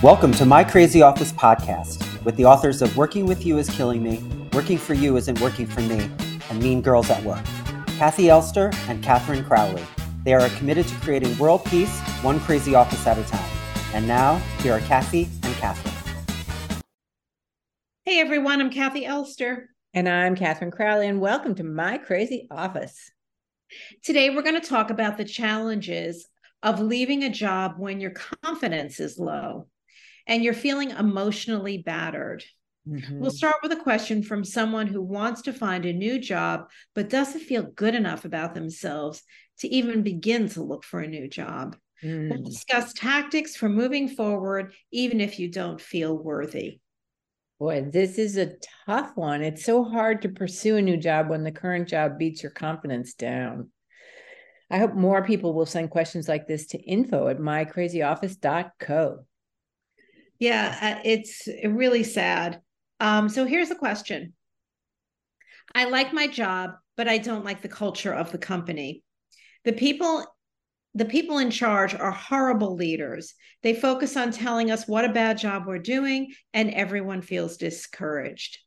Welcome to My Crazy Office podcast with the authors of Working with You is Killing Me, Working for You Isn't Working for Me, and Mean Girls at Work. Kathi Elster and Katherine Crowley. They are committed to creating world peace, one crazy office at a time. And now, here are Kathi and Katherine. Hey everyone, I'm Kathi Elster. And I'm Katherine Crowley, and welcome to My Crazy Office. Today, we're going to talk about the challenges of leaving a job when your confidence is low and you're feeling emotionally battered. Mm-hmm. We'll start with a question from someone who wants to find a new job, but doesn't feel good enough about themselves to even begin to look for a new job. Mm. We'll discuss tactics for moving forward, even if you don't feel worthy. Boy, this is a tough one. It's so hard to pursue a new job when the current job beats your confidence down. I hope more people will send questions like this to info at mycrazyoffice.co. Yeah, uh, it's really sad. Um, so here's the question I like my job, but I don't like the culture of the company. The people the people in charge are horrible leaders. They focus on telling us what a bad job we're doing, and everyone feels discouraged.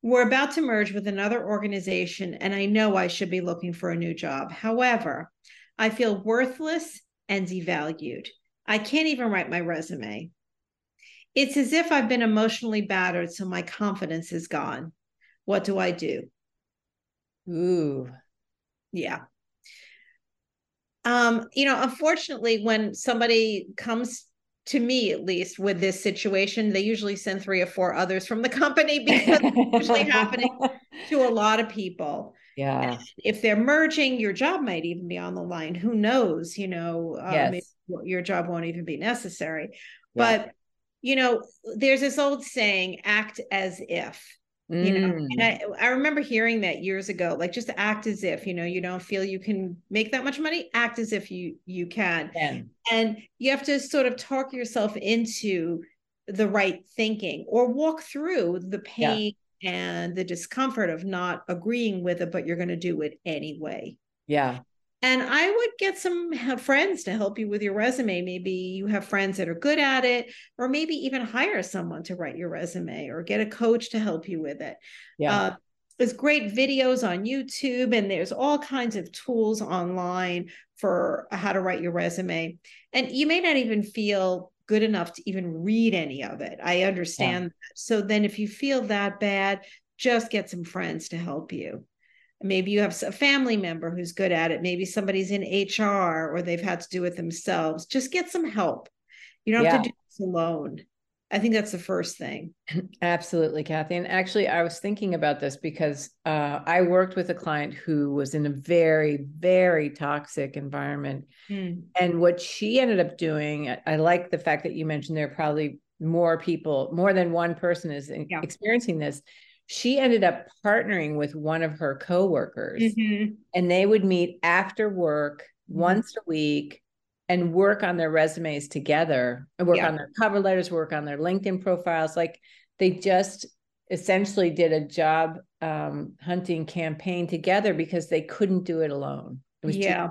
We're about to merge with another organization, and I know I should be looking for a new job. However, I feel worthless and devalued. I can't even write my resume. It's as if I've been emotionally battered, so my confidence is gone. What do I do? Ooh. Yeah. Um, you know, unfortunately, when somebody comes to me at least with this situation, they usually send three or four others from the company because it's usually happening to a lot of people. Yeah. And if they're merging, your job might even be on the line. Who knows? You know, uh, yes. your job won't even be necessary. Yeah. But you know, there's this old saying, act as if. Mm. You know, and mm. I, I remember hearing that years ago, like just act as if, you know, you don't feel you can make that much money, act as if you you can. Yeah. And you have to sort of talk yourself into the right thinking or walk through the pain yeah. and the discomfort of not agreeing with it, but you're going to do it anyway. Yeah. And I would get some friends to help you with your resume. Maybe you have friends that are good at it, or maybe even hire someone to write your resume or get a coach to help you with it. Yeah. Uh, there's great videos on YouTube, and there's all kinds of tools online for how to write your resume. And you may not even feel good enough to even read any of it. I understand. Yeah. So then, if you feel that bad, just get some friends to help you maybe you have a family member who's good at it. Maybe somebody's in hr or they've had to do it themselves. Just get some help. You don't yeah. have to do this alone. I think that's the first thing. Absolutely kathi. And actually i was thinking about this because uh, i worked with a client who was in a very very toxic environment. Mm. and what she ended up doing I, I like the fact that you mentioned there are probably more people more than one person is yeah. experiencing this she ended up partnering with one of her coworkers mm-hmm. and they would meet after work mm-hmm. once a week and work on their resumes together and work yeah. on their cover letters work on their linkedin profiles like they just essentially did a job um, hunting campaign together because they couldn't do it alone it was yeah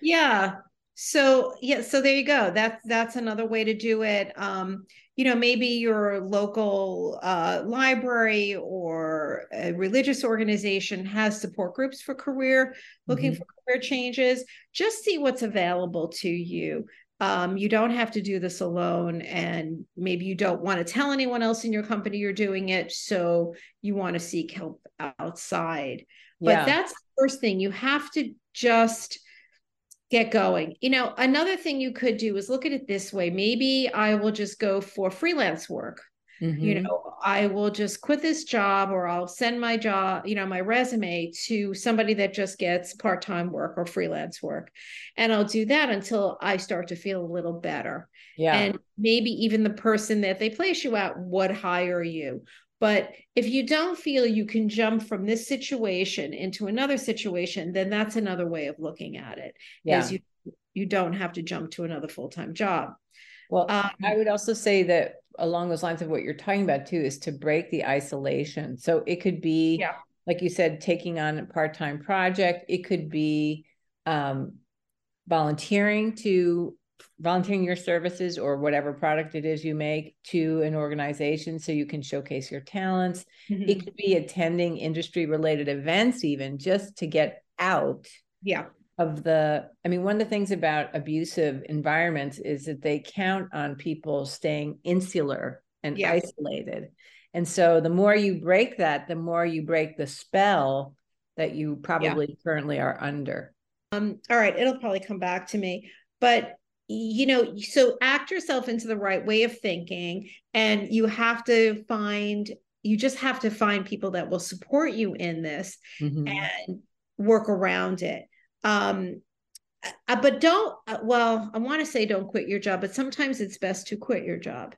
yeah so yeah so there you go. That's that's another way to do it. Um you know maybe your local uh, library or a religious organization has support groups for career looking mm-hmm. for career changes. Just see what's available to you. Um, you don't have to do this alone and maybe you don't want to tell anyone else in your company you're doing it so you want to seek help outside. But yeah. that's the first thing. You have to just get going. You know, another thing you could do is look at it this way. Maybe I will just go for freelance work. Mm-hmm. You know, I will just quit this job or I'll send my job, you know, my resume to somebody that just gets part time work or freelance work. And I'll do that until I start to feel a little better. Yeah. And maybe even the person that they place you at would hire you. But if you don't feel you can jump from this situation into another situation, then that's another way of looking at it. Yeah. you you don't have to jump to another full-time job. Well, um, I would also say that along those lines of what you're talking about too is to break the isolation. So it could be yeah. like you said, taking on a part-time project. It could be um, volunteering to volunteering your services or whatever product it is you make to an organization so you can showcase your talents. Mm-hmm. It could be attending industry related events, even just to get out. Yeah. Of the, I mean, one of the things about abusive environments is that they count on people staying insular and yeah. isolated. And so the more you break that, the more you break the spell that you probably yeah. currently are under. Um, all right, it'll probably come back to me. But you know, so act yourself into the right way of thinking, and you have to find you just have to find people that will support you in this mm-hmm. and work around it. Um, uh, but don't, uh, well, I want to say don't quit your job, but sometimes it's best to quit your job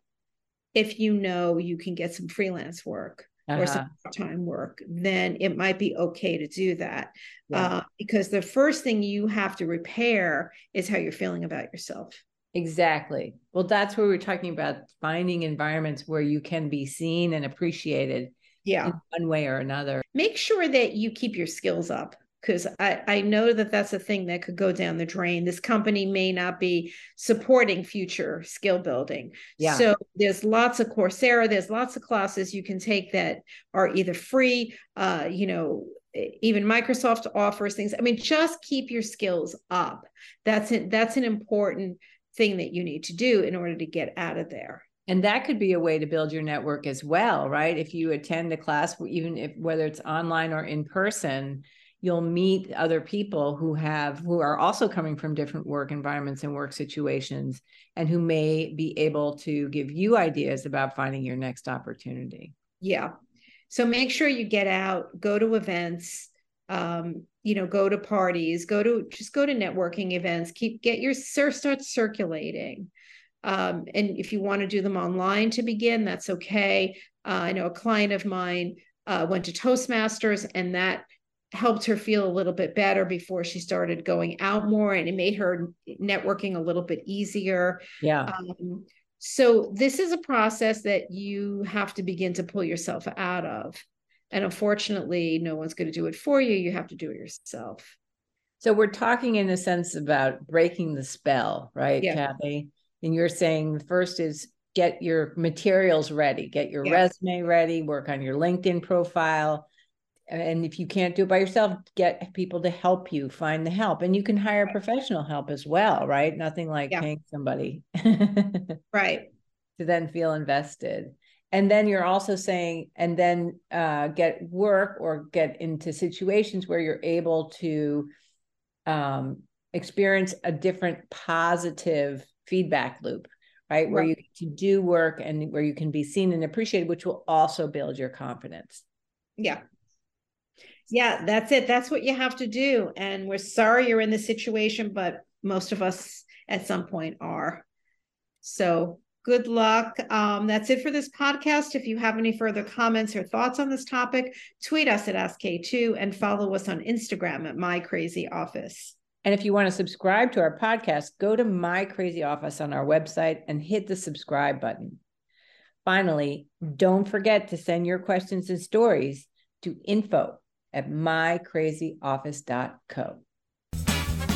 if you know you can get some freelance work uh-huh. or some part-time work, then it might be okay to do that. Yeah. Uh, because the first thing you have to repair is how you're feeling about yourself. Exactly. Well, that's where we're talking about finding environments where you can be seen and appreciated. Yeah. one way or another. Make sure that you keep your skills up because I, I know that that's a thing that could go down the drain. This company may not be supporting future skill building. Yeah. So there's lots of Coursera, there's lots of classes you can take that are either free, uh, you know, even Microsoft offers things. I mean, just keep your skills up. That's it. That's an important thing that you need to do in order to get out of there. And that could be a way to build your network as well, right? If you attend a class, even if whether it's online or in person, you'll meet other people who have who are also coming from different work environments and work situations and who may be able to give you ideas about finding your next opportunity. Yeah. So make sure you get out go to events um, you know go to parties go to just go to networking events keep get your start circulating. Um, and if you want to do them online to begin that's okay. Uh, i know a client of mine uh, went to toastmasters and that helped her feel a little bit better before she started going out more and it made her networking a little bit easier yeah um, so this is a process that you have to begin to pull yourself out of and unfortunately no one's going to do it for you you have to do it yourself so we're talking in a sense about breaking the spell right yeah. kathi and you're saying the first is get your materials ready get your yeah. resume ready work on your linkedin profile and if you can't do it by yourself get people to help you find the help and you can hire professional help as well right? Nothing like yeah. paying somebody right. to then feel invested. And then you're also saying and then uh, get work or get into situations where you're able to um, experience a different positive feedback loop right, right. where you can do work and where you can be seen and appreciated which will also build your confidence. Yeah yeah, that's it. That's what you have to do. And we're sorry you're in this situation, but most of us at some point are. So good luck. Um, that's it for this podcast. If you have any further comments or thoughts on this topic, tweet us at SK2 and follow us on Instagram at My Crazy Office. And if you want to subscribe to our podcast, go to My Crazy Office on our website and hit the subscribe button. Finally, don't forget to send your questions and stories to info at mycrazyoffice.co.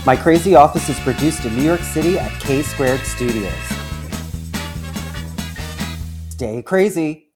My Crazy Office is produced in New York City at K Squared Studios. Stay crazy.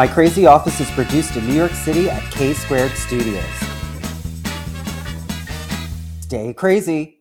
My Crazy Office is produced in New York City at K Squared Studios. Stay crazy.